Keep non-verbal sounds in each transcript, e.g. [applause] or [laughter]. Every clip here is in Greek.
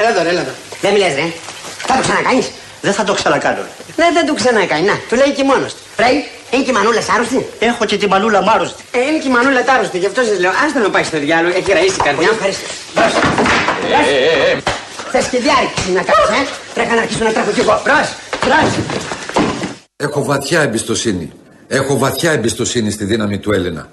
Έλα εδώ, ρε, έλα εδώ. Δεν μιλάς ρε. Θα το ξανακάνεις; Δεν θα το ξανακάνω. Ναι, δεν το ξανακάνει. Να, του λέει και μόνος του. Ρε, είναι και η μανούλα άρρωστη; Έχω και τη μανούλα μ' άρρωστη. Ε, είναι και η μανούλα άρρωστη, γι' αυτό σας λέω. Άστα να πάει στο διάλογο, έχει ραίσει η καρδιά μου. Ευχαριστώ. Μπρος. Θες και διάρκεια να κάνεις, ε; Τρέχα να αρχίσω να τρέχω κι εγώ. Μπρος, μπρος. Έχω βαθιά εμπιστοσύνη. Έχω βαθιά εμπιστοσύνη στη δύναμη του Έλληνα.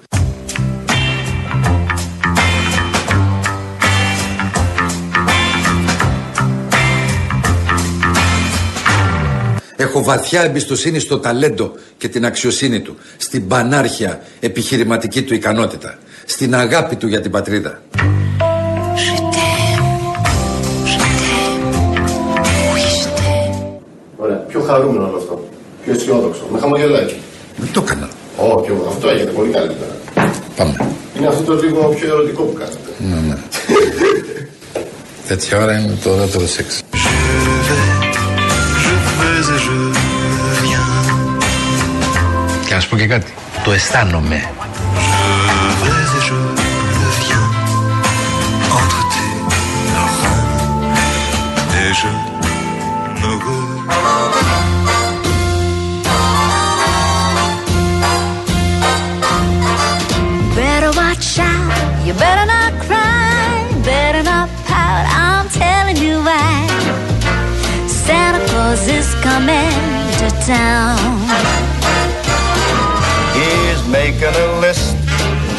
Έχω βαθιά εμπιστοσύνη στο ταλέντο και την αξιοσύνη του, στην πανάρχια επιχειρηματική του ικανότητα, στην αγάπη του για την πατρίδα. Ωραία. Πιο χαρούμενο όλο αυτό. Πιο αισιόδοξο. Με χαμογελάκι. Δεν το έκανα. Όχι, όχι, αυτό έγινε πολύ καλύτερα. Πάμε. Είναι αυτό το λίγο πιο ερωτικό που κάνετε. Ναι, ναι. [laughs] Τέτοια ώρα είναι το ωραίο σεξ. σου πω και κάτι. Το αισθάνομαι. Better watch out, you better not cry, better not pout, I'm telling you why. Santa Claus is coming to town.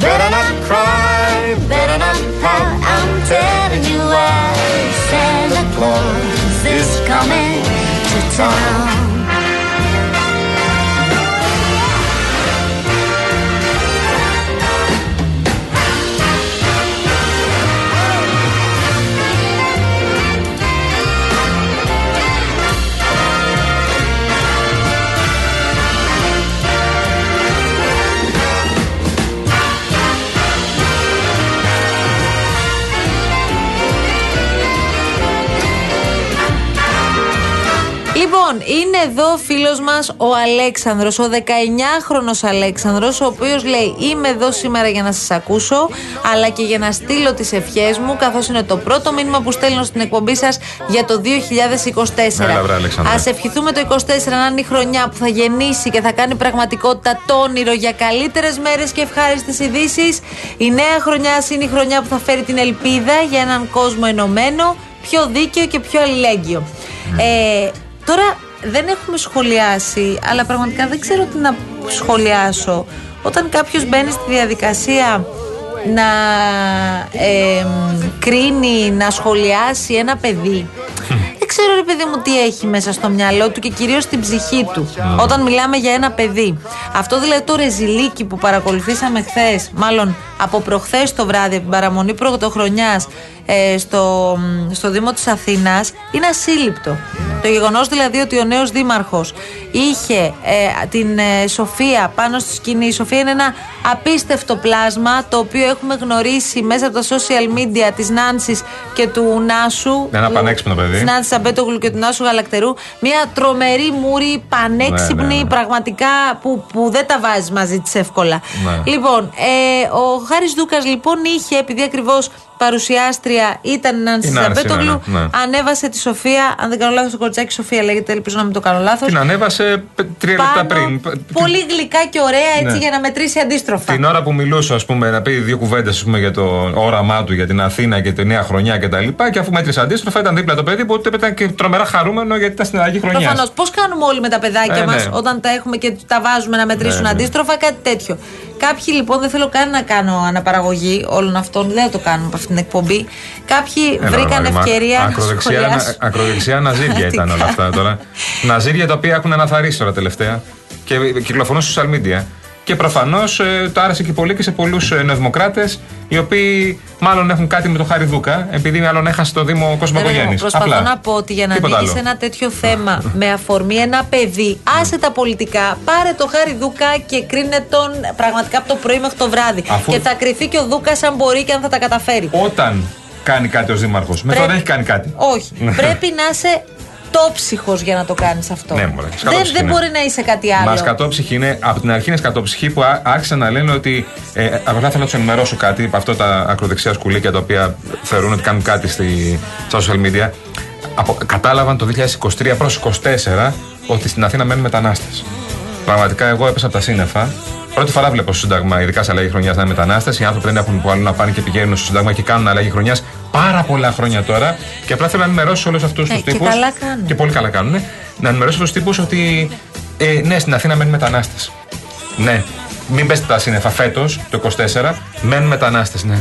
Better not cry, better not pout. I'm telling you why. Santa Claus is coming to town. Εδώ ο φίλος μας ο Αλέξανδρος, ο 19χρονο Αλέξανδρος, ο οποίος λέει: Είμαι εδώ σήμερα για να σας ακούσω, αλλά και για να στείλω τις ευχές μου, καθώς είναι το πρώτο μήνυμα που στέλνω στην εκπομπή σας για το 2024. Έλα, βρε, Αλέξανδρε. Α ευχηθούμε το 2024 να είναι η χρονιά που θα γεννήσει και θα κάνει πραγματικότητα το όνειρο για καλύτερες μέρες και ευχάριστες ειδήσεις. Η νέα χρονιά ας είναι η χρονιά που θα φέρει την ελπίδα για έναν κόσμο ενωμένο, πιο δίκαιο και πιο αλληλέγγυο. Ε, τώρα δεν έχουμε σχολιάσει, αλλά πραγματικά δεν ξέρω τι να σχολιάσω. Όταν κάποιος μπαίνει στη διαδικασία να ε, κρίνει, να σχολιάσει ένα παιδί, δεν ξέρω ρε παιδί μου τι έχει μέσα στο μυαλό του και κυρίως στην ψυχή του όταν μιλάμε για ένα παιδί. Αυτό δηλαδή το ρεζιλίκι που παρακολουθήσαμε χθες, μάλλον από προχθές το βράδυ, από την παραμονή πρωτοχρονιάς ε, στο, στο Δήμο της Αθήνας είναι ασύλληπτο. Το γεγονός δηλαδή ότι ο νέος δήμαρχος είχε ε, την ε, Σοφία πάνω στη σκηνή. Η Σοφία είναι ένα απίστευτο πλάσμα το οποίο έχουμε γνωρίσει μέσα από τα social media της Νάνσης και του Νάσου. Ένα του- πανέξυπνο παιδί. Της Νάνσης Αμπέτογλου και του Νάσου Γαλακτερού. Μια τρομερή μούρη, πανέξυπνη, Ναι, ναι, ναι. πραγματικά που, που δεν τα βάζεις μαζί της εύκολα. Ναι. Λοιπόν, ε, ο Χάρης Δούκας λοιπόν είχε, επειδή ακριβώς παρουσιάστρια ήταν η Νάνση Η Νάνση, Ζαμπέτογλου, ναι, ναι. ανέβασε τη Σοφία. Αν δεν κάνω λάθος, το κοριτσάκι Σοφία λέγεται, ελπίζω να μην το κάνω λάθος. Την ανέβασε π- τρία λεπτά πριν. Πολύ γλυκά και ωραία έτσι Ναι. για να μετρήσει αντίστροφα. Την ώρα που μιλούσε, ας πούμε, να πει δύο κουβέντες για το όραμά του για την Αθήνα και τη νέα χρονιά κτλ. Και, και αφού μέτρησε αντίστροφα, ήταν δίπλα το παιδί που ήταν και τρομερά χαρούμενο γιατί ήταν στην αλλαγή χρονιά. Προφανώς. Πώς κάνουμε όλοι με τα παιδάκια Ε, μας ναι. όταν τα έχουμε και τα βάζουμε να μετρήσουν Ναι, ναι. αντίστροφα, κάτι τέτοιο. Κάποιοι λοιπόν, δεν θέλω καν να κάνω αναπαραγωγή όλων αυτών, δεν θα το κάνουμε από αυτήν την εκπομπή. Κάποιοι Έλα, βρήκαν ρε, μα- ευκαιρία να ακροδεξιά, σχολιάσουν. να- ακροδεξιά ναζίρια [laughs] ήταν όλα αυτά τώρα. Ναζίρια τα οποία έχουν αναθαρίσει τώρα τελευταία και κυκλοφορούν στο social media. Και Και προφανώ το άρεσε και πολύ και σε πολλούς νεοδημοκράτες, οι οποίοι μάλλον έχουν κάτι με τον Χάρη Δούκα, επειδή μάλλον έχασε το Δήμο Κόσμο Ρε, Κογέννη. Προσπαθώ να πω ότι για να Τίποτα ανοίγει άλλο; ένα τέτοιο θέμα με αφορμή ένα παιδί, άσε τα πολιτικά, πάρε το Χάρη Δούκα και κρίνε τον πραγματικά από το πρωί μέχρι το βράδυ. Αφού- Και θα κρυθεί και ο Δούκα αν μπορεί και αν θα τα καταφέρει. Όταν κάνει κάτι ω Δήμαρχος, με Πρέπει- τώρα έχει κάνει κάτι. Όχι. Πρέπει να είσαι τόψυχο για να το κάνεις αυτό. Ναι, μωρέ, δεν, σκατόψυχη δεν είναι. μπορεί να είσαι κάτι άλλο. Μα σκατόψυχη είναι, από την αρχή είναι σκατόψυχη που ά- άρχισαν να λένε ότι. Ε, απλά θέλω να τους ενημερώσω κάτι από αυτό τα ακροδεξιά σκουλίκια τα οποία θεωρούν ότι κάνουν κάτι στη, στα social media. Από, κατάλαβαν το 2023 προς 2024 ότι στην Αθήνα μένουν μετανάστες. Πραγματικά εγώ έπεσα από τα σύννεφα. Πρώτη φορά βλέπω στο Σύνταγμα, ειδικά σε αλλαγή χρονιάς, να είναι μετανάστες. Οι άνθρωποι δεν έχουν που άλλο να πάνε και πηγαίνουν στο Σύνταγμα και κάνουν αλλαγή χρονιάς πάρα πολλά χρόνια τώρα. Και απλά θέλω να ενημερώσω όλους αυτούς Ε, τους και τύπους. καλά κάνουν. Και πολύ καλά κάνουν. Να ενημερώσω τους τύπους ότι ε, ναι, στην Αθήνα μένουν μετανάστες. Ναι, μην πέστε τα σύννεφα φέτος, το 24, μένουν μετανάστες, ναι.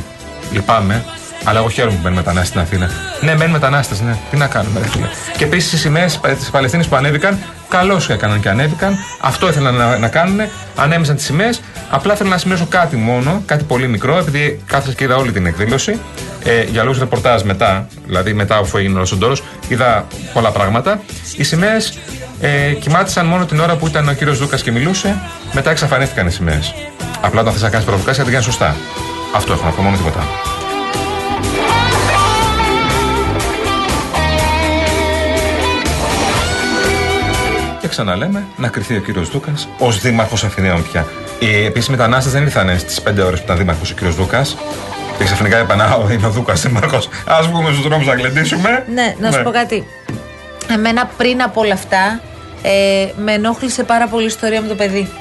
Λυπάμαι, αλλά εγώ χαίρομαι που μένουν μετανάστες στην Αθήνα. Ναι, μένουν μετανάστες, ναι. Τι να κάνουμε, ρε φίλε. Και επίσης οι σημαίες τη Παλαιστίνη που ανέβηκαν, καλώς έκαναν και ανέβηκαν. Αυτό ήθελαν να, να κάνουν. Ανέμισαν τις σημαίες. Απλά θέλω να σημειώσω κάτι μόνο, κάτι πολύ μικρό, επειδή κάθεσα και είδα όλη την εκδήλωση. Ε, για λόγους ρεπορτάζ μετά, δηλαδή μετά αφού έγινε ο Σοντόρο, είδα πολλά πράγματα. Οι σημαίες ε, κοιμάτισαν μόνο την ώρα που ήταν ο κύριος Δούκα και μιλούσε. Μετά εξαφανίστηκαν οι σημαίες. Απλά όταν θες να κάνεις προβοκάσια, την κάνεις σωστά. Αυτό έχω να πω, μόνο τίποτα. άλλο. Και ξαναλέμε να κρυθεί ο κύριος Δούκα ως δήμαρχος Αθηναίων πια. Οι επίσημοι μετανάστες δεν ήρθαν στις 5 ώρες που ήταν δήμαρχος ο κύριος Δούκας. Και ξαφνικά είπαν, Α, είμαι ο Δούκας δήμαρχος. Α βγούμε στους δρόμους να γλεντήσουμε. Ναι, να σου πω κάτι. Εμένα πριν από όλα αυτά, ε, με ενόχλησε πάρα πολύ η ιστορία με το παιδί.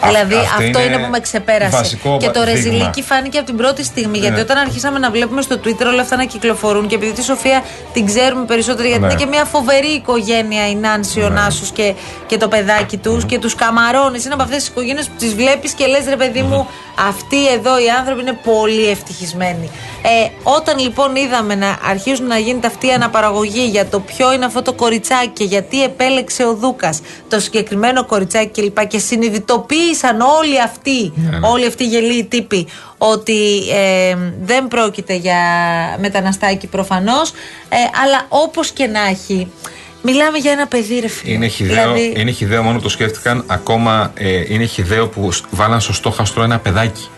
Α- δηλαδή αυτό αυτό είναι είναι, που με ξεπέρασε. βασικό και το δείγμα. ρεζιλίκι φάνηκε από την πρώτη στιγμή. Γιατί Ναι. όταν αρχίσαμε να βλέπουμε στο Twitter όλα αυτά να κυκλοφορούν και επειδή τη Σοφία την ξέρουμε περισσότερο, γιατί Ναι. είναι και μια φοβερή οικογένεια η Νάνση, ο Νάσος και, και το παιδάκι τους και τους καμαρώνεις. Είναι από αυτές τις οικογένειες που τις βλέπεις και λες, ρε παιδί μου, αυτοί εδώ οι άνθρωποι είναι πολύ ευτυχισμένοι. Ε, όταν λοιπόν είδαμε να αρχίζουν να γίνεται αυτή η αναπαραγωγή για το ποιο είναι αυτό το κοριτσάκι και γιατί επέλεξε ο Δούκας το συγκεκριμένο κοριτσάκι κλπ. Και συνειδητοποίησαν όλοι αυτοί, όλοι αυτοί οι γελοί τύποι, ότι ε, δεν πρόκειται για μεταναστάκι προφανώς. Ε, αλλά όπως και να έχει, μιλάμε για ένα παιδί, ρε φίλε. Είναι χιδαίο, Δηλαδή, είναι χιδαίο μόνο που το σκέφτηκαν. Ακόμα ε, είναι χιδαίο που σ- βάλαν στο στόχαστρο ένα παιδάκι.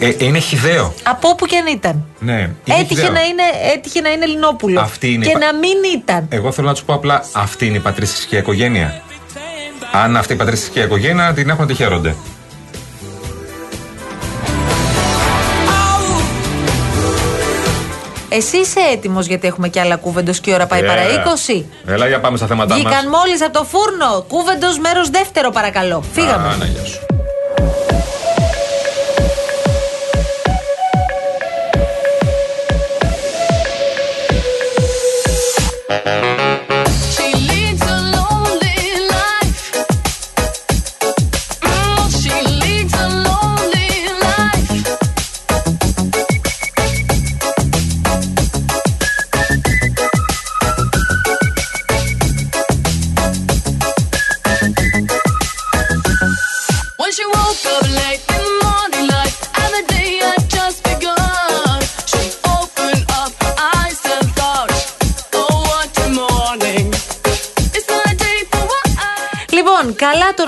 Ε, είναι χιδαίο. από όπου και αν ήταν. Ναι, είναι Έτυχε χιδαίο. να, είναι, έτυχε να είναι Ελληνόπουλο. Αυτή είναι και η πα- να μην ήταν. Εγώ θέλω να τους πω απλά αυτή είναι η πατριστική οικογένεια. Αν αυτή η πατριστική οικογένεια την έχουν, τη χαίρονται. Εσύ είσαι έτοιμος γιατί έχουμε και άλλα κούβεντος και η ώρα πάει παρά 20. Έλα για πάμε στα θέματα μας. Βγήκαν μόλις από το φούρνο. Κούβεντος μέρος δεύτερο, παρακαλώ. Φύγαμε. ναι, γεια σου.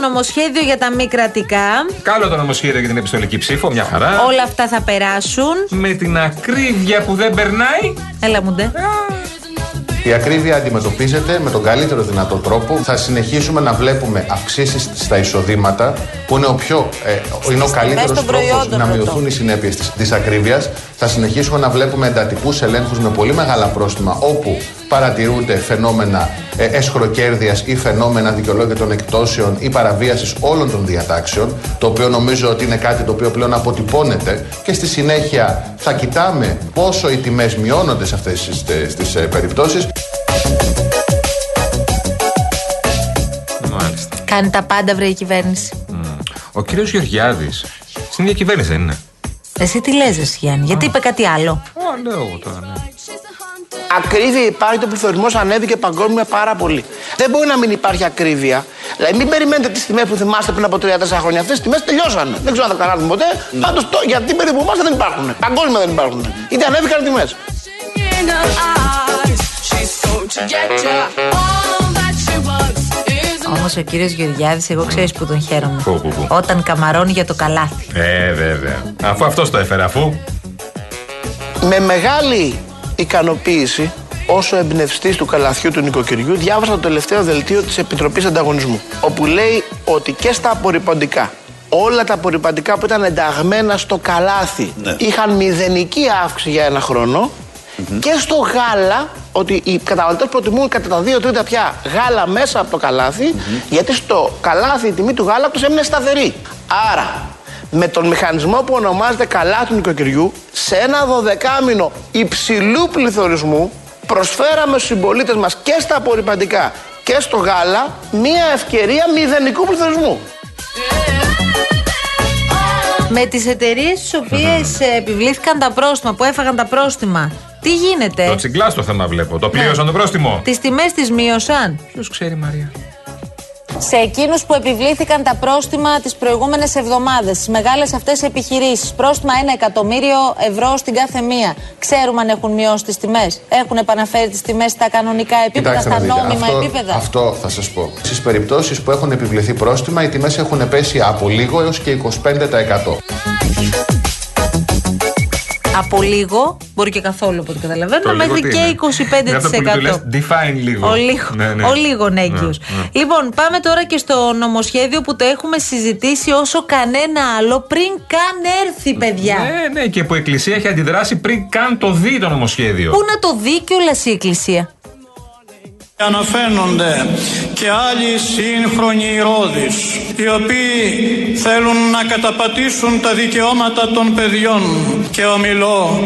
Νομοσχέδιο για τα μη κρατικά. Καλό το νομοσχέδιο για την επιστολική ψήφο, μια χαρά. Όλα αυτά θα περάσουν. Με την ακρίβεια που δεν περνάει. Έλα μου ντε. Η ακρίβεια αντιμετωπίζεται με τον καλύτερο δυνατό τρόπο. Θα συνεχίσουμε να βλέπουμε αυξήσεις στα εισοδήματα, που είναι ο, πιο, ε, είναι ο καλύτερος των τρόπος προϊόντων, να ρωτώ. μειωθούν οι συνέπειες της, της ακρίβειας. Θα συνεχίσουμε να βλέπουμε εντατικούς ελέγχους με πολύ μεγάλα πρόστιμα, όπου παρατηρούνται φαινόμενα ε, εσχροκέρδειας ή φαινόμενα δικαιολόγητων εκτόσεων ή παραβίασης όλων των διατάξεων, το οποίο νομίζω ότι είναι κάτι το οποίο πλέον αποτυπώνεται και στη συνέχεια θα κοιτάμε πόσο οι τιμές μειώνονται σε αυτές τις, τις, τις ε, περιπτώσεις. Μάλιστα. Κάνει τα πάντα, βρε η κυβέρνηση. Ο κύριος Γεωργιάδης στην ίδια κυβέρνηση δεν είναι. Εσύ τι λες, εσύ, Γιάννη, γιατί είπε κάτι άλλο; Α, λέω εγώ τώρα, ναι. Ακρίβεια υπάρχει, το πληθωρισμό ανέβηκε παγκόσμια πάρα πολύ. Δεν μπορεί να μην υπάρχει ακρίβεια Δηλαδή, μην περιμένετε τις τιμές που θυμάστε πριν από 3-4 χρόνια. Αυτές τι τιμές τελειώσανε. Δεν ξέρω αν θα καταλάβουμε ποτέ. Ναι. Πάντως για την περίπου μας δεν υπάρχουν. Παγκόσμια δεν υπάρχουν. Είτε ανέβηκαν οι τιμές. in her eyes. She's so to get ya. All that she wants is Όμως ο κύριος Γεωργιάδης, εγώ ξέρεις που τον χαίρομαι. Πού, πού, πού; Όταν καμαρώνει για το καλάθι. Ε, βέβαια. Αφού αυτός το έφερε, αφού. Με μεγάλη ικανοποίηση, όσο εμπνευστής του καλαθιού του νοικοκυριού, διάβασα το τελευταίο δελτίο της Επιτροπής Ανταγωνισμού. Όπου λέει ότι και στα απορριπαντικά, όλα τα απορριπαντικά που ήταν ενταγμένα στο καλάθι είχαν μηδενική αύξηση για ένα χρόνο. Και στο γάλα, ότι οι καταναλωτές προτιμούν κατά τα δύο τρίτα πια γάλα μέσα από το καλαθι γιατί στο καλάθι η τιμή του γάλακτος έμεινε σταθερή. Άρα, με τον μηχανισμό που ονομάζεται καλά του νοικοκυριού, σε ένα δωδεκάμινο υψηλού πληθωρισμού, προσφέραμε στους συμπολίτες μας και στα απορριπαντικά και στο γάλα μία ευκαιρία μηδενικού πληθωρισμού. Με τις εταιρείες τι οποίες επιβλήθηκαν τα πρόστιμα, που έφαγαν τα πρόστιμα, τι γίνεται; Το τσιγκλάς στο θέμα βλέπω. Το πλήρωσαν το πρόστιμο. Τις τιμές τις μείωσαν; Ποιος ξέρει, Μαρία; Σε εκείνους που επιβλήθηκαν τα πρόστιμα τις προηγούμενες εβδομάδες, τις μεγάλες αυτές επιχειρήσεις, πρόστιμα 1 εκατομμύριο ευρώ στην κάθε μία. Ξέρουμε αν έχουν μειώσει τις τιμές. Έχουν επαναφέρει τις τιμές στα κανονικά επίπεδα, Κοιτάξτε στα να δείτε, νόμιμα αυτό, επίπεδα. Αυτό θα σας πω. Στις περιπτώσεις που έχουν επιβληθεί πρόστιμα, οι τιμές έχουν πέσει από λίγο έως και 25%. Από λίγο, μπορεί και καθόλου από ό,τι καταλαβαίνω, Το λίγο μέχρι τι και είναι; Είναι αυτό που του λες, 25%. define λίγο. Ο λίγο, Ναι, ναι. ο λίγον έγκυος. Ναι, ναι. Λοιπόν, πάμε τώρα και στο νομοσχέδιο που το έχουμε συζητήσει όσο κανένα άλλο πριν καν έρθει, παιδιά. Ναι, ναι, και που η Εκκλησία έχει αντιδράσει πριν καν το δει το νομοσχέδιο. Πού να το δει κιόλας η Εκκλησία; Αναφέρονται και άλλοι σύγχρονοι ηρώδεις οι οποίοι θέλουν να καταπατήσουν τα δικαιώματα των παιδιών και ομιλώ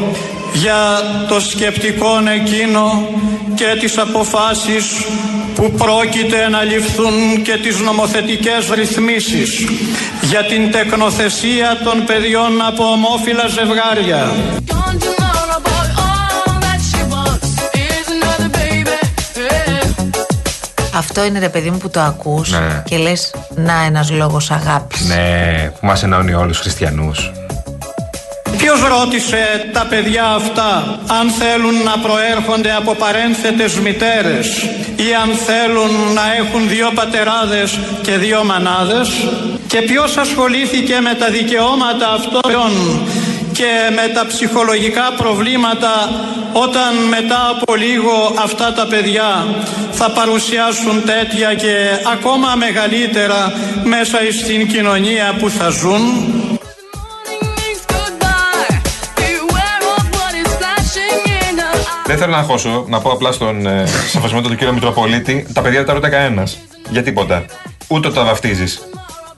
για το σκεπτικόν εκείνο και τις αποφάσεις που πρόκειται να ληφθούν και τις νομοθετικές ρυθμίσεις για την τεκνοθεσία των παιδιών από ομόφυλα ζευγάρια. Αυτό είναι ρε παιδί μου που το ακούς Ναι. και λες να ένας λόγος αγάπης. Ναι, που μας ενώνει όλους τους χριστιανούς. Ποιος ρώτησε τα παιδιά αυτά αν θέλουν να προέρχονται από παρένθετες μητέρες ή αν θέλουν να έχουν δύο πατεράδες και δύο μανάδες; Και ποιος ασχολήθηκε με τα δικαιώματα αυτών και με τα ψυχολογικά προβλήματα όταν μετά από λίγο αυτά τα παιδιά θα παρουσιάσουν τέτοια και ακόμα μεγαλύτερα μέσα στην κοινωνία που θα ζουν. Means goodbye. Beware of what is flashing in her eyes. Δεν θέλω να χώσω, να πω απλά στον ε, σεβασμένο του κύριο Μητροπολίτη, τα παιδιά δεν τα ρωτάει κανένας. Για τίποτα. Ούτε τα βαφτίζεις.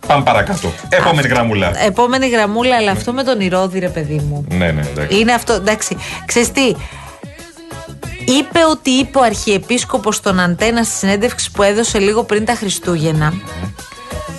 Πάμε παρακάτω. Επόμενη γραμμούλα. Επόμενη γραμμούλα, αλλά αυτό με τον Ηρώδη, ρε παιδί μου. Ναι, ναι, εντάξει. Είναι αυτό, εντάξει. Ξέρεις τι, είπε ότι είπε ο Αρχιεπίσκοπος στον Αντένα στη συνέντευξη που έδωσε λίγο πριν τα Χριστούγεννα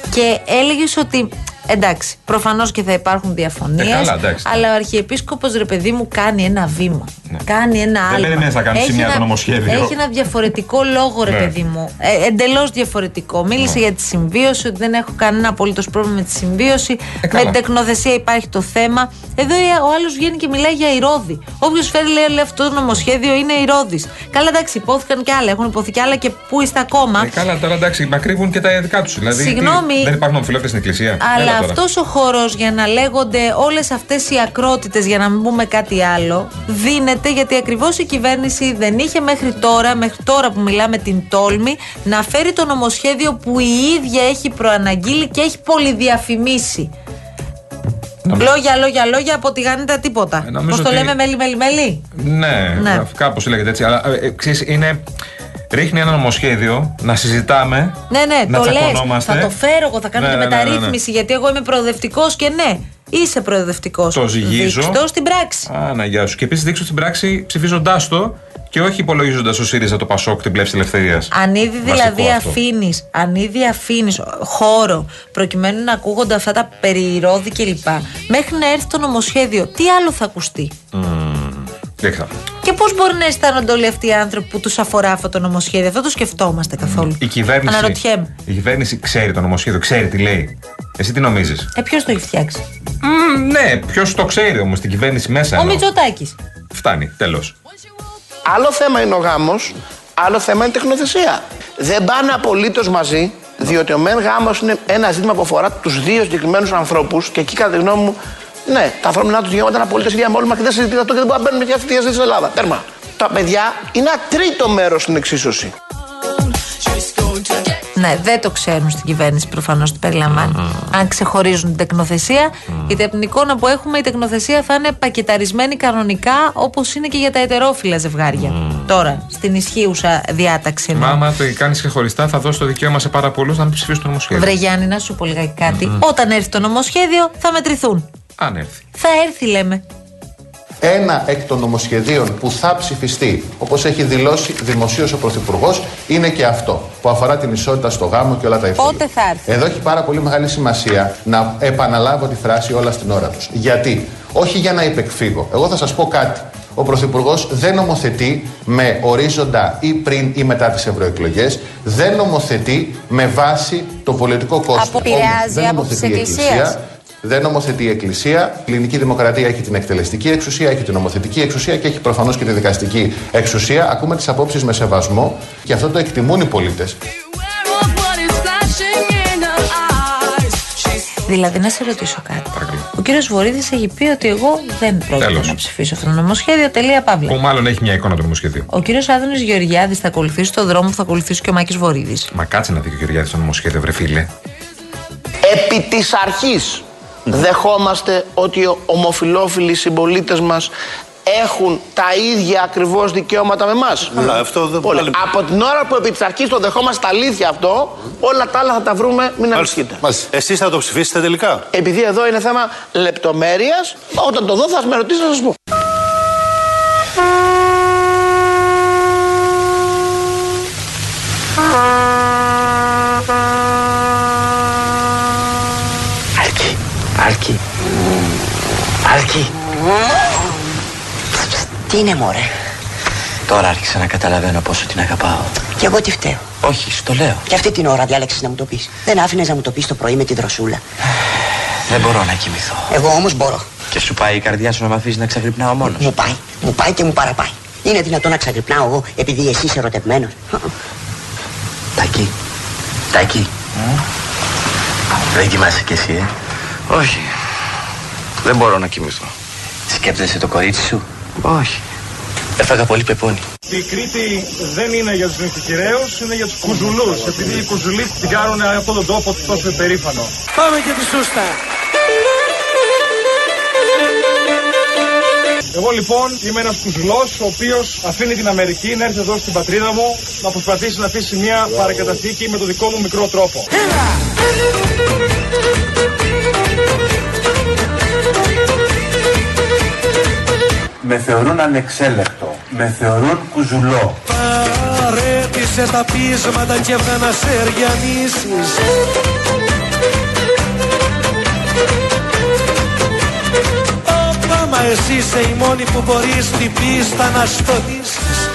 και έλεγες ότι εντάξει, προφανώς και θα υπάρχουν διαφωνίες Ε, καλά, εντάξει. αλλά ο Αρχιεπίσκοπος ρε παιδί μου κάνει ένα βήμα. Κάνει ένα Δεν άλμα. περιμένεις να κάνεις Έχει σημεία ένα- το νομοσχέδιο. Έχει ένα διαφορετικό λόγο, ρε Ναι. παιδί μου. Ε, Εντελώς διαφορετικό. Μίλησε για τη συμβίωση, ότι δεν έχω κανένα απολύτως πρόβλημα με τη συμβίωση. με Ε, καλά. την τεκνοθεσία υπάρχει το θέμα. Εδώ ο άλλος βγαίνει και μιλάει για ηρώδη. Όποιος φέρει λέει, λέει αυτό το νομοσχέδιο είναι ηρώδης. Καλά, εντάξει, υπόθηκαν και άλλα. Έχουν υποθεί και άλλα και πού είστε ακόμα. Ε, καλά, τώρα εντάξει, μακρύβουν και τα δικά τους. Δηλαδή, τι, Συγγνώμη. δεν υπάρχουν αμφιλόφιλε στην Εκκλησία. Αλλά Έλα τώρα. Αυτός ο χώρος για να λέγονται όλες αυτές οι ακρότητες, για να μην πούμε κάτι άλλο, δίνεται γιατί ακριβώς η κυβέρνηση δεν είχε μέχρι τώρα, μέχρι τώρα που μιλάμε την τόλμη, να φέρει το νομοσχέδιο που η ίδια έχει προαναγγείλει και έχει πολυδιαφημίσει. Λόγια, λόγια, λόγια από τη γανίτα τίποτα. Ε, νομίζω Πώς το ότι- λέμε, μέλι, μέλι, μέλι; Ναι, Ναι. κάπως λέγεται έτσι. Αλλά ε, ε, ξέρεις, είναι. Ρίχνει ένα νομοσχέδιο να συζητάμε. Ναι, ναι, να το λες. τσακωνόμαστε. Θα το φέρω εγώ, θα κάνω Ναι, τη ναι, ναι, ναι, ναι. μεταρρύθμιση γιατί εγώ είμαι προοδευτικός και ναι, είσαι προοδευτικός. Το ζυγίζω. Δείξτε στην πράξη. Α, να γεια σου. Και επίσης δείξω στην πράξη ψηφίζοντάς το και όχι υπολογίζοντας ο ΣΥΡΙΖΑ το Πασόκ την πλεύση ελευθερίας. Αν ήδη δηλαδή αφήνεις αν ήδη αφήνεις χώρο προκειμένου να ακούγονται αυτά τα περιηρώδη κλπ. Μέχρι να έρθει το νομοσχέδιο, τι άλλο θα ακουστεί; Δείχτα. Και πώς μπορεί να αισθάνονται όλοι αυτοί οι άνθρωποι που τους αφορά αυτό το νομοσχέδιο; Αυτό το σκεφτόμαστε καθόλου. Η κυβέρνηση, Αναρωτιέμαι. η κυβέρνηση ξέρει το νομοσχέδιο, ξέρει τι λέει. Εσύ τι νομίζεις; Ε, ποιος το έχει φτιάξει; ναι, ποιος το ξέρει όμως, την κυβέρνηση μέσα. Ο εννοώ. Μητσοτάκης. Φτάνει, τέλος. Άλλο θέμα είναι ο γάμος, άλλο θέμα είναι η τεχνοθεσία. Δεν πάνε απολύτως μαζί, διότι ο μεν γάμος είναι ένα ζήτημα που αφορά τους δύο συγκεκριμένους ανθρώπους και εκεί, κατά τη γνώμη μου, ναι, τα ανθρώπινα τους δικαιώματα είναι απολύτως ίδια με όλους μα και δεν συζητείται αυτό και δεν μπορούμε να μπαίνουμε για αυτή τη συζήτηση στην Ελλάδα. Τέρμα. Τα παιδιά είναι ένα τρίτο μέρος στην εξίσωση. Ναι, δεν το ξέρουν στην κυβέρνηση προφανώς τι περιλαμβάνει. Αν ξεχωρίζουν την τεκνοθεσία, γιατί από την εικόνα που έχουμε η τεκνοθεσία θα είναι πακεταρισμένη κανονικά όπως είναι και για τα ετερόφιλα ζευγάρια. Τώρα, στην ισχύουσα διάταξη. εννοώ. Μα άμα το κάνεις ξεχωριστά, θα δώσει το δικαίωμα σε πάρα πολλούς να μην ψηφίσουν το νομοσχέδιο. Βρε Γιάννη, να σου πω λιγάκι κάτι. Όταν έρθει το νομοσχέδιο, θα μετρηθούν. Αν έρθει. Θα έρθει, λέμε. Ένα εκ των νομοσχεδίων που θα ψηφιστεί, όπως έχει δηλώσει δημοσίως ο Πρωθυπουργός, είναι και αυτό που αφορά την ισότητα στο γάμο και όλα τα υπόλοιπα. Πότε θα έρθει; Εδώ έχει πάρα πολύ μεγάλη σημασία να επαναλάβω τη φράση όλα στην ώρα τους. Γιατί, όχι για να υπεκφύγω. Εγώ θα σας πω κάτι. Ο Πρωθυπουργός δεν νομοθετεί με ορίζοντα ή πριν ή μετά τις ευρωεκλογές. Δεν νομοθετεί με βάση το πολιτικό κόστος. Αποπηρεάζει από τις εκκλησίες. Δεν νομοθετεί η Εκκλησία. Η ελληνική δημοκρατία έχει την εκτελεστική εξουσία, έχει την νομοθετική εξουσία και έχει προφανώς και τη δικαστική εξουσία. Ακούμε τις απόψεις με σεβασμό και αυτό το εκτιμούν οι πολίτες. Δηλαδή, να σε ρωτήσω κάτι. Ο κύριος Βορύδης έχει πει ότι εγώ δεν πρόκειται Τέλος. να ψηφίσω αυτό το νομοσχέδιο. Τελεία παύλα. Που μάλλον έχει μια εικόνα του νομοσχεδίου. Ο κύριος Άδωνης Γεωργιάδης θα ακολουθήσει το δρόμο που θα ακολουθήσει και ο Μάκης Βορύδης. Μα κάτσε να δει και ο Γεωργιάδης το νομοσχέδιο, βρε φίλε. Επί της αρχής δεχόμαστε ότι οι ομοφιλόφιλοι συμπολίτες μας έχουν τα ίδια ακριβώς δικαιώματα με εμάς. Αλλά αυτό δεν Πολύ. πάλι- Από την ώρα που επί της αρχής το δεχόμαστε τα αλήθεια αυτό, όλα τα άλλα θα τα βρούμε, μην ανησυχείτε. Εσείς θα το ψηφίσετε τελικά; Επειδή εδώ είναι θέμα λεπτομέρειας, όταν το δω θα με ρωτήσει να σας πω. Άρκη, Άρκη, Άρκη. Τι είναι μωρέ; Τώρα άρχισα να καταλαβαίνω πόσο την αγαπάω. Και εγώ τι φταίω Όχι, στο λέω. Και αυτή την ώρα διάλεξες να μου το πεις Δεν άφηνες να μου το πεις το πρωί με τη δροσούλα Δεν μπορώ να κοιμηθώ. Εγώ όμως μπορώ Και σου πάει η καρδιά σου να με αφήσει να ξαγρυπνάω μόνος; Μου πάει, μου πάει και μου παραπάει Είναι δυνατόν να ξαγρυπνάω εγώ επειδή εσύ είσαι ερωτευμένος Τακί. Τακί. Δεν κοιμάσαι κι εσύ, ε; Όχι. Δεν μπορώ να κοιμηθώ. Σκέπτεσαι το κορίτσι σου; Όχι. Έφαγα πολύ πεπόνι. Η Κρήτη δεν είναι για τους νοικοκυρέους, είναι για τους κουζουλούς, επειδή οι κουζουλοί την κάνουν αυτόν τον τόπο τόσο περήφανο. Πάμε και τη σούστα. Εγώ λοιπόν είμαι ένας κουζουλός ο οποίος αφήνει την Αμερική να έρθει εδώ στην πατρίδα μου να προσπαθήσει να αφήσει μια παρακαταθήκη με το δικό μου μικρό τρόπο. Με θεωρούν ανεξέλεκτο. Με θεωρούν κουζουλό. Παρέτησε τα πείσματα και έβγα να σε ριανίσεις. Όπα, μα εσύ είσαι η μόνη που μπορείς την πίστα να στολίσεις.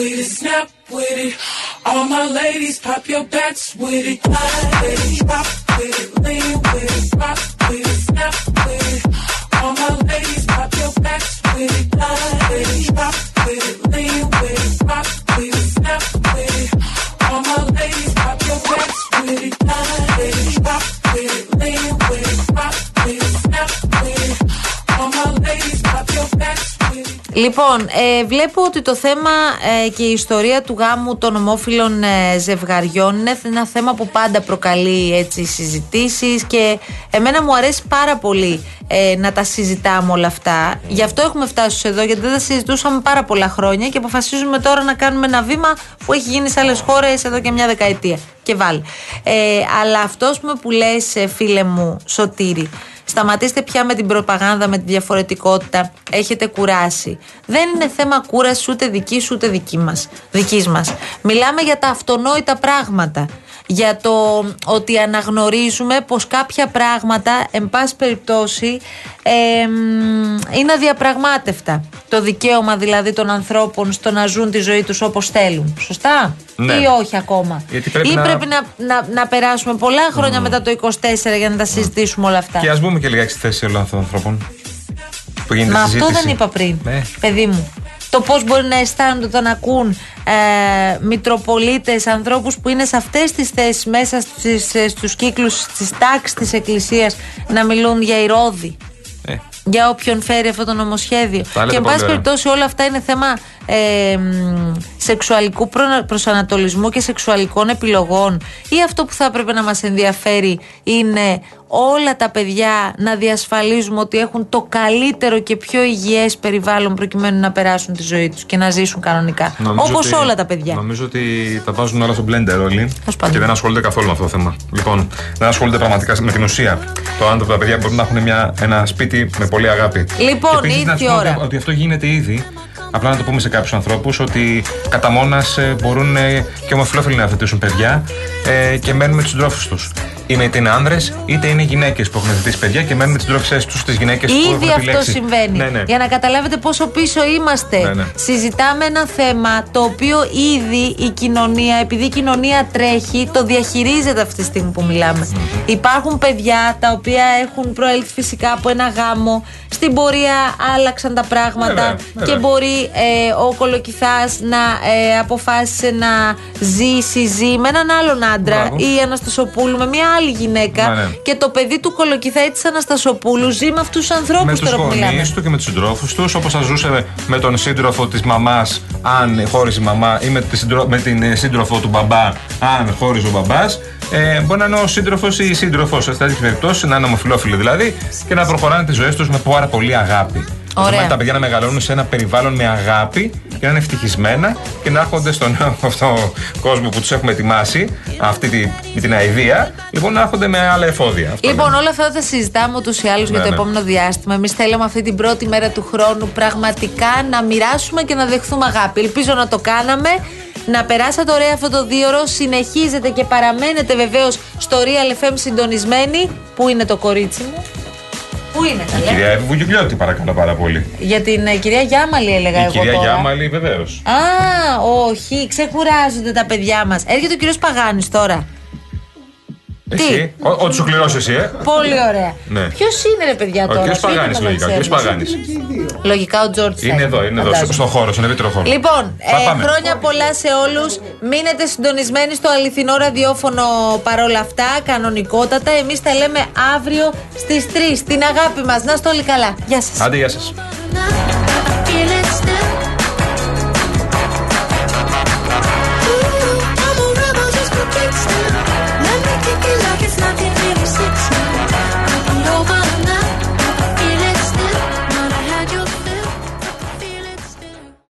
with it, snap with it. All my ladies, pop your backs with it. Ladies, pop with it, lean with it, rock with it, snap with it. All my ladies, pop your backs with it. Slide with it, pop Λοιπόν, ε, βλέπω ότι το θέμα ε, και η ιστορία του γάμου των ομόφυλων ε, ζευγαριών είναι ένα θέμα που πάντα προκαλεί έτσι, συζητήσεις και εμένα μου αρέσει πάρα πολύ ε, να τα συζητάμε όλα αυτά. Γι' αυτό έχουμε φτάσει ως εδώ, γιατί δεν τα συζητούσαμε πάρα πολλά χρόνια και αποφασίζουμε τώρα να κάνουμε ένα βήμα που έχει γίνει σε άλλες χώρες εδώ και μια δεκαετία. Και βάλει. Ε, αλλά αυτός ας πούμε, που λες ε, φίλε μου Σωτήρη, Σταματήστε πια με την προπαγάνδα, με τη διαφορετικότητα. Έχετε κουράσει. Δεν είναι θέμα κούραση ούτε δική σου ούτε δική μας, δικής μας. Μιλάμε για τα αυτονόητα πράγματα. Για το ότι αναγνωρίζουμε πως κάποια πράγματα, εν πάση περιπτώσει, εμ, είναι αδιαπραγμάτευτα. Το δικαίωμα δηλαδή των ανθρώπων στο να ζουν τη ζωή τους όπως θέλουν. Σωστά; Ναι. Ή όχι ακόμα; Γιατί πρέπει Ή να- πρέπει να, να, να περάσουμε πολλά χρόνια μετά το 24 για να τα συζητήσουμε όλα αυτά; Και ας μπούμε και λιγάκι στη θέση όλων αυτών των ανθρώπων. Που γίνεται Μα αυτό συζήτηση. δεν είπα πριν, Ναι. παιδί μου. Το πώς μπορεί να αισθάνονται όταν ακούν ε, Μητροπολίτες, ανθρώπους που είναι σε αυτές τις θέσεις μέσα στις, ε, στους κύκλους της τάξης της Εκκλησίας να μιλούν για ηρώδη. Ε. Για όποιον φέρει αυτό το νομοσχέδιο. Τα λέτε Και εν πολύ πάση ωραία. περιπτώσει, όλα αυτά είναι θέμα ε, μ, σεξουαλικού προ- προσανατολισμού και σεξουαλικών επιλογών. Ή αυτό που θα έπρεπε να μας ενδιαφέρει είναι όλα τα παιδιά να διασφαλίζουμε ότι έχουν το καλύτερο και πιο υγιές περιβάλλον προκειμένου να περάσουν τη ζωή τους και να ζήσουν κανονικά. Νομίζω Όπως ότι- όλα τα παιδιά. Νομίζω ότι τα βάζουν όλα στο blender όλοι πάντων. και δεν ασχολούνται καθόλου με αυτό το θέμα. Λοιπόν, δεν ασχολούνται πραγματικά με την ουσία. Το άνθρωπο, τα παιδιά μπορούν να έχουν μια, ένα σπίτι με πολύ αγάπη. Λοιπόν, Και επίσης ήρθε να σου η πω ώρα. Ότι, ότι αυτό γίνεται ήδη. Απλά να το πούμε σε κάποιους ανθρώπους ότι κατά μόνας μπορούν ε, και ομοφυλόφιλοι να θετήσουν παιδιά ε, και μένουν με τους συντρόφου τους. Είναι είτε είναι άνδρες είτε είναι γυναίκες που έχουν θετήσει παιδιά και μένουν με τις συντρόφισσέ τους, τι γυναίκες που έχουν Ήδη αυτό επιλέξει. συμβαίνει. Ναι, ναι. Για να καταλάβετε πόσο πίσω είμαστε. Ναι, ναι. Συζητάμε ένα θέμα το οποίο ήδη η κοινωνία, επειδή η κοινωνία τρέχει, το διαχειρίζεται αυτή τη στιγμή που μιλάμε. Υπάρχουν παιδιά τα οποία έχουν προέλθει φυσικά από ένα γάμο. Στην πορεία άλλαξαν τα πράγματα Βέβαια, βέβαια. και μπορεί ε, ο κολοκυθάς να ε, αποφάσισε να ζει, συζεί με έναν άλλον άντρα Μπράβο. ή η Αναστασοπούλου με μια άλλη γυναίκα Ναι, ναι. και το παιδί του κολοκυθά ή της Αναστασοπούλου ζει με αυτούς τους με ανθρώπους τους τώρα που μιλάμε. γονεί του και με τους συντρόφους τους, όπως θα ζούσε με τον σύντροφο της μαμάς, αν χώριζε η μαμά, ή με, τη συντρο- με την ε, σύντροφο του μπαμπά, αν χώριζε ο μπαμπάς. Ε, μπορεί να είναι ο σύντροφος ή η σύντροφος, σε τέτοιες περιπτώσεις, να είναι ομοφυλόφιλοι δηλαδή, και να προχωράνε τις ζωές τους με πάρα πολύ αγάπη. Το θέμα είναι τα παιδιά να μεγαλώνουν σε ένα περιβάλλον με αγάπη και να είναι ευτυχισμένα και να έρχονται στον νέο [laughs] αυτό κόσμο που τους έχουμε ετοιμάσει, αυτή τη, με την αηδία, λοιπόν να έρχονται με άλλα εφόδια. Αυτό Λοιπόν, όλα αυτά θα τα συζητάμε ούτως ή άλλως για Ναι, το ναι. επόμενο διάστημα. Εμείς θέλαμε αυτή την πρώτη μέρα του χρόνου πραγματικά να μοιράσουμε και να δεχθούμε αγάπη. Ελπίζω να το κάναμε. Να περάσατε ωραία αυτό το δίωρο. Συνεχίζετε και παραμένετε βεβαίως στο Real FM συντονισμένοι. Πού είναι το κορίτσι μου, Πού είναι, τα Η λέω. κυρία Εύη Βουγιουκλιώτη, παρακαλώ πάρα πολύ. Για την ε, κυρία Γιάμαλη έλεγα Η εγώ. κυρία τώρα. Γιάμαλη, βεβαίως. Α, όχι, ξεκουράζονται τα παιδιά μας. Έρχεται ο κύριος Παγάνης τώρα. Εσύ, ό- ό,τι σου κληρώσει εσύ, ε. Πολύ ωραία. Ναι. Ποιος είναι ρε παιδιά Ο τώρα; κύριος φύγει Παγάνης, να λογικά. Ο ξέρεις. κύριο Παγάνης. Λογικά ο Τζόρτζ. Είναι εδώ, είναι εδώ, Φαντάζομαι. στον χώρο, στον ευρύτερο χώρο. Λοιπόν, Πα- ε, πάμε. χρόνια πολλά σε όλους. Μείνετε συντονισμένοι στο αληθινό ραδιόφωνο παρόλα αυτά, κανονικότατα. Εμείς τα λέμε αύριο στις 3. Την αγάπη μας. Να είστε όλοι καλά. Γεια σας. Άντε, γεια σας.